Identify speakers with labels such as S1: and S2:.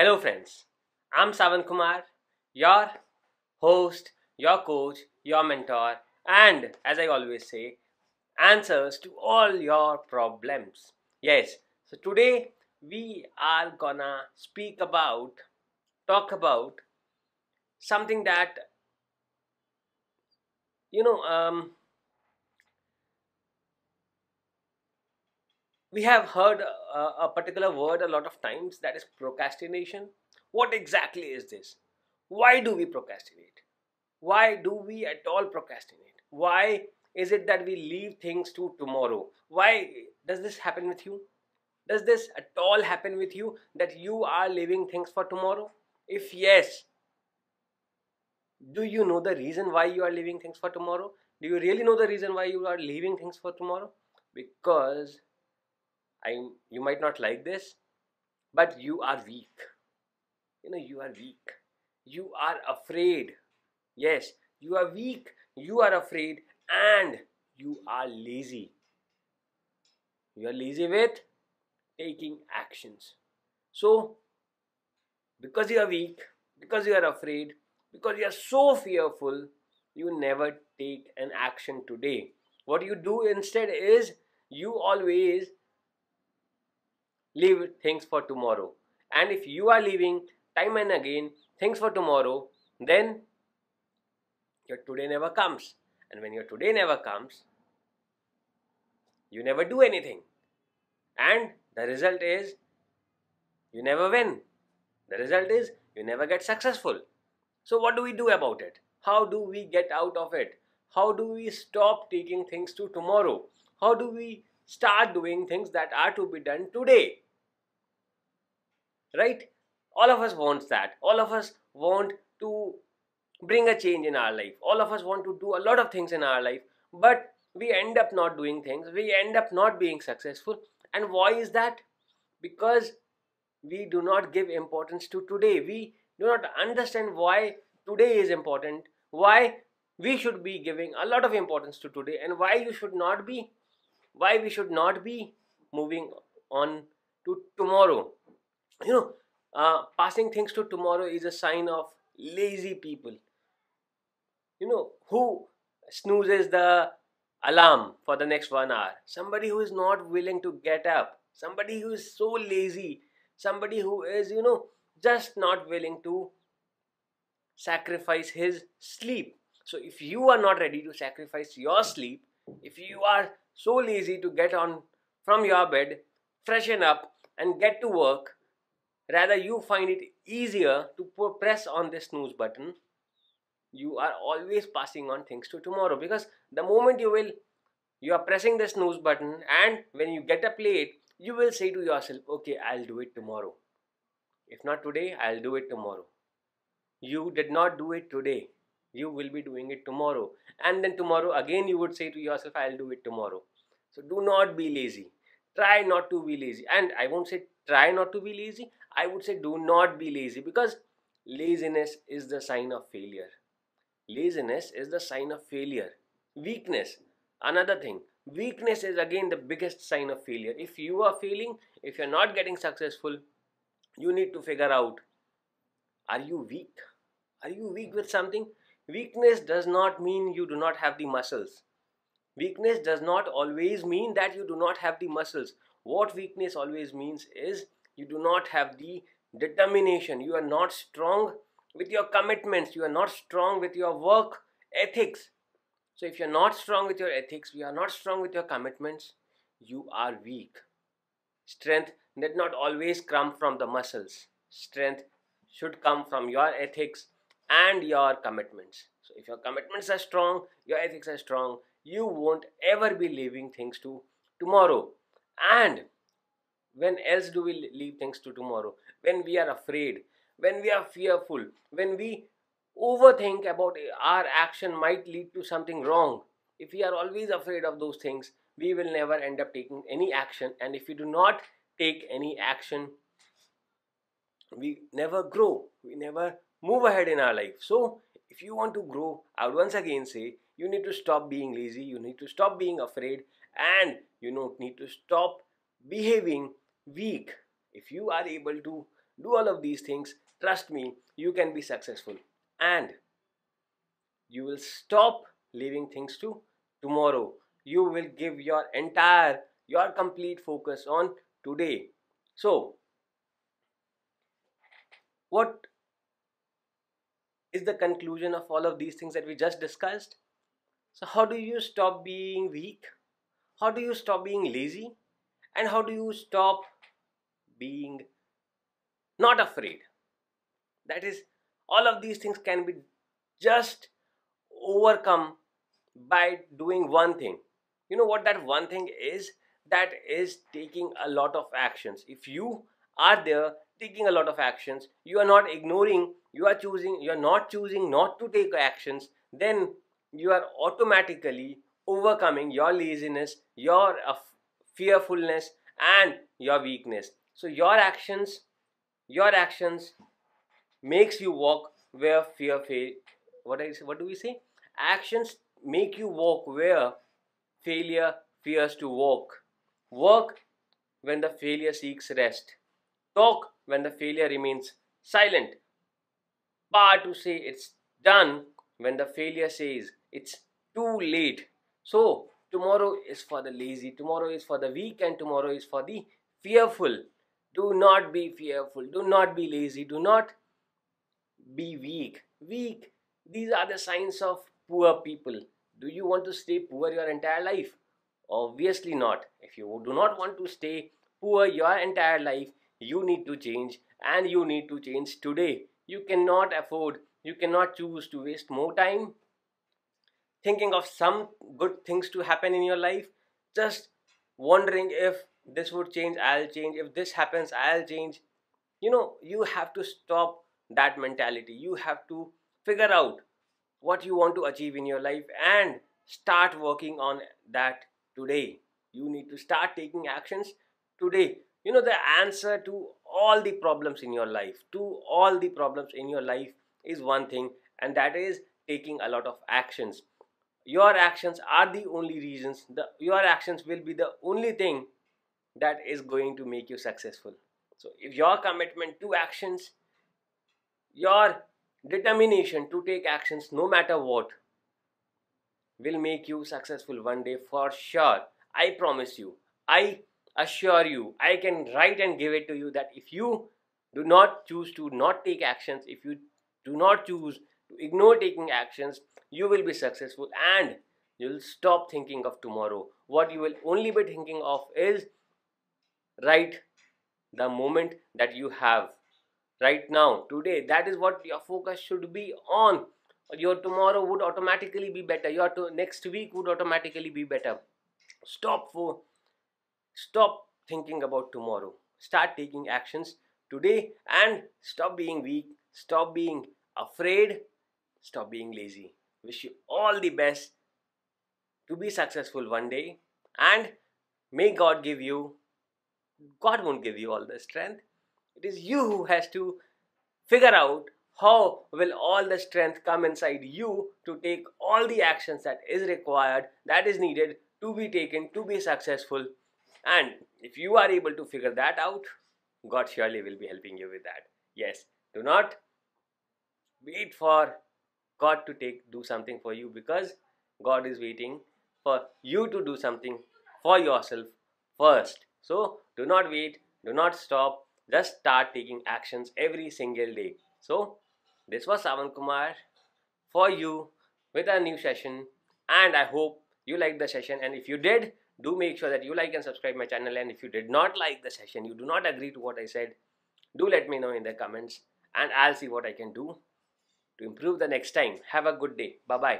S1: Hello, friends. I'm Savan Kumar, your host, your coach, your mentor, and as I always say, answers to all your problems. Yes, so today we are gonna speak about, talk about something that you know, um, we have heard a, a particular word a lot of times that is procrastination. What exactly is this? Why do we procrastinate? Why do we at all procrastinate? Why is it that we leave things to tomorrow? Why does this happen with you? Does this at all happen with you that you are leaving things for tomorrow? If yes, do you know the reason why you are leaving things for tomorrow? Do you really know the reason why you are leaving things for tomorrow? Because I you might not like this, but you are weak. You know, you are weak. You are afraid. Yes, you are weak, you are afraid, and you are lazy. You are lazy with taking actions. So, because you are weak, because you are afraid, because you are so fearful, you never take an action today. What you do instead is you always leave things for tomorrow. And if you are leaving time and again things for tomorrow, then your today never comes. And when your today never comes, you never do anything. And the result is you never win. The result is you never get successful. So, what do we do about it? How do we get out of it? How do we stop taking things to tomorrow? How do we start doing things that are to be done today? Right? All of us wants that. All of us want to bring a change in our life. All of us want to do a lot of things in our life, but we end up not doing things. We end up not being successful. And why is that? Because we do not give importance to today. We do not understand why today is important, why we should be giving a lot of importance to today, and why you should not be, why we should not be moving on to tomorrow. You know, uh, passing things to tomorrow is a sign of lazy people. You know, who snoozes the alarm for the next one hour? Somebody who is not willing to get up, somebody who is so lazy, somebody who is, you know, just not willing to sacrifice his sleep. So, if you are not ready to sacrifice your sleep, if you are so lazy to get on from your bed, freshen up, and get to work, rather you find it easier to press on the snooze button, you are always passing on things to tomorrow because the moment you will you are pressing the snooze button and when you get up late you will say to yourself okay i'll do it tomorrow if not today, I'll do it tomorrow. You did not do it today. You will be doing it tomorrow. And then tomorrow again you would say to yourself, I'll do it tomorrow. So do not be lazy. Try not to be lazy. And I won't say try not to be lazy. I would say do not be lazy because laziness is the sign of failure. Laziness is the sign of failure. Weakness, another thing. Weakness is again the biggest sign of failure. If you are failing, if you're not getting successful, you need to figure out are you weak? Are you weak with something? Weakness does not mean you do not have the muscles. Weakness does not always mean that you do not have the muscles. What weakness always means is you do not have the determination. You are not strong with your commitments. You are not strong with your work ethics. So, if you're not strong with your ethics, you are not strong with your commitments, you are weak. Strength did not always come from the muscles. Strength should come from your ethics and your commitments. So, if your commitments are strong, your ethics are strong, you won't ever be leaving things to tomorrow. And when else do we leave things to tomorrow? When we are afraid, when we are fearful, when we overthink about eh, our action might lead to something wrong. If we are always afraid of those things, we will never end up taking any action. And if we do not take any action we never grow we never move ahead in our life so if you want to grow i would once again say you need to stop being lazy you need to stop being afraid and you know need to stop behaving weak. If you are able to do all of these things trust me you can be successful. And you will stop leaving things to tomorrow. You will give your entire your complete focus on today. So what is the conclusion of all of these things that we just discussed so how do you stop being weak? How do you stop being lazy? And how do you stop being not afraid? That is all of these things can be just overcome by doing one thing. You know what that one thing is? That is taking a lot of actions. If you are there taking a lot of actions you are not ignoring you are choosing you are not choosing not to take actions then you are automatically overcoming your laziness your uh, fearfulness and your weakness. So your actions your actions makes you walk where fear fail what I say, what do we say? Actions make you walk where failure fears to walk. Work when the failure seeks rest. Talk when the failure remains silent. Bar to say it's done when the failure says it's too late. So tomorrow is for the lazy tomorrow is for the weak and tomorrow is for the fearful. Do not be fearful. Do not be lazy. Do not be weak. Weak these are the signs of poor people. Do you want to stay poor your entire life? Obviously not. If you do not want to stay poor your entire life you need to change and you need to change today. You cannot afford you cannot choose to waste more time thinking of some good things to happen in your life just wondering if this would change i'll change. If this happens i'll change. You know you have to stop that mentality. You have to figure out what you want to achieve in your life and start working on that today. You need to start taking actions today. You know the answer to all the problems in your life to all the problems in your life is one thing and that is taking a lot of actions your actions are the only reasons the your actions will be the only thing that is going to make you successful. So if your commitment to actions your determination to take actions no matter what will make you successful one day for sure. I promise you i assure you i can write and give it to you that if you do not choose to not take actions if you do not choose to ignore taking actions you will be successful and you'll stop thinking of tomorrow. What you will only be thinking of is right the moment that you have right now today. That is what your focus should be on. Your tomorrow would automatically be better. Your next week would automatically be better. Stop for stop thinking about tomorrow. Start taking actions today and stop being weak. Stop being afraid stop being lazy. Wish you all the best. To be successful one day. And may god give you god won't give you all the strength. It is you who has to figure out how will all the strength come inside you to take all the actions that is required that is needed to be taken to be successful. And if you are able to figure that out god surely will be helping you with that. Yes do not wait for god to take do something for you because god is waiting for you to do something for yourself first. So do not wait do not stop just start taking actions every single day. So this was Savan Kumar for you with a new session and I hope you liked the session and if you did do make sure that you like and subscribe my channel and if you did not like the session you do not agree to what I said do let me know in the comments and I'll see what I can do to improve the next time. Have a good day. Bye bye